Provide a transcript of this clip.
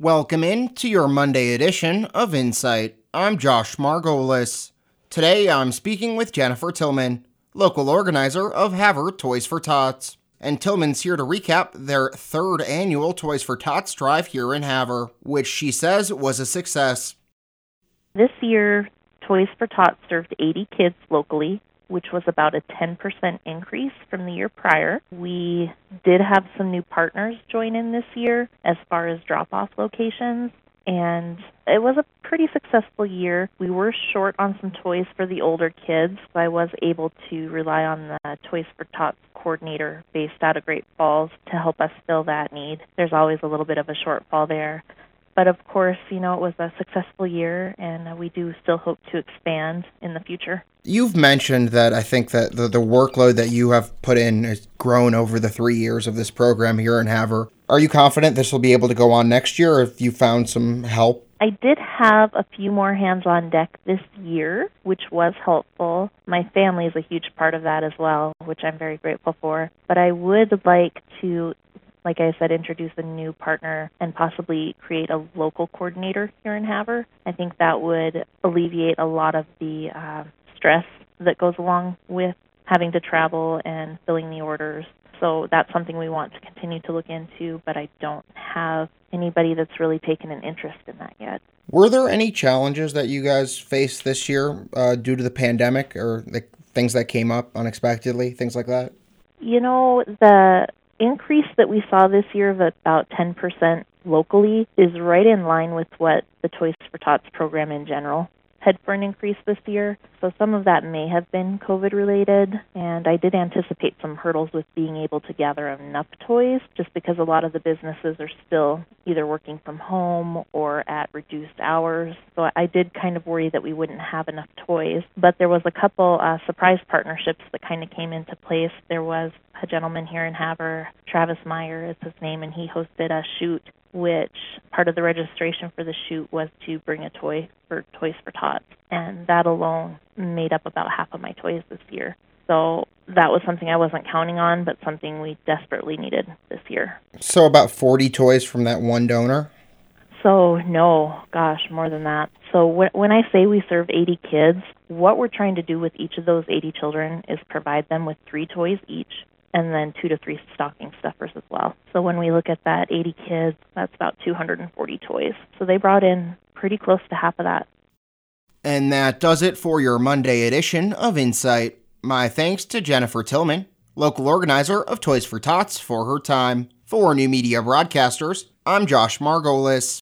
Welcome in to your Monday edition of Insight. I'm Josh Margolis. Today I'm speaking with Jennifer Tillman, local organizer of Havre Toys for Tots. And Tillman's here to recap their third annual Toys for Tots drive here in Havre, which she says was a success. This year, Toys for Tots served 80 kids locally which was about a 10% increase from the year prior. We did have some new partners join in this year as far as drop off locations, and it was a pretty successful year. We were short on some toys for the older kids, so I was able to rely on the Toys for Tots coordinator based out of Great Falls to help us fill that need. There's always a little bit of a shortfall there. But of course, you know, it was a successful year, and we do still hope to expand in the future. You've mentioned that I think that the, the workload that you have put in has grown over the three years of this program here in Havre. Are you confident this will be able to go on next year, or have you found some help? I did have a few more hands on deck this year, which was helpful. My family is a huge part of that as well, which I'm very grateful for. But I would like to like I said, introduce a new partner and possibly create a local coordinator here in Havre. I think that would alleviate a lot of the uh, stress that goes along with having to travel and filling the orders. So that's something we want to continue to look into, but I don't have anybody that's really taken an interest in that yet. Were there any challenges that you guys faced this year uh, due to the pandemic or the things that came up unexpectedly, things like that? You know, the increase that we saw this year of about 10% locally is right in line with what the Toys for Tots program in general an increase this year. So some of that may have been COVID related, and I did anticipate some hurdles with being able to gather enough toys just because a lot of the businesses are still either working from home or at reduced hours. So I did kind of worry that we wouldn't have enough toys. But there was a couple uh, surprise partnerships that kind of came into place. There was a gentleman here in Havre, Travis Meyer is his name, and he hosted a shoot which part of the registration for the shoot was to bring a toy for Toys for Tots. And that alone made up about half of my toys this year. So that was something I wasn't counting on, but something we desperately needed this year. So about 40 toys from that one donor? So, no, gosh, more than that. So, when I say we serve 80 kids, what we're trying to do with each of those 80 children is provide them with three toys each and then two to three stocking stuffers as well. So, when we look at that 80 kids, that's about 240 toys. So, they brought in pretty close to half of that. And that does it for your Monday edition of Insight. My thanks to Jennifer Tillman, local organizer of Toys for Tots, for her time. For New Media Broadcasters, I'm Josh Margolis.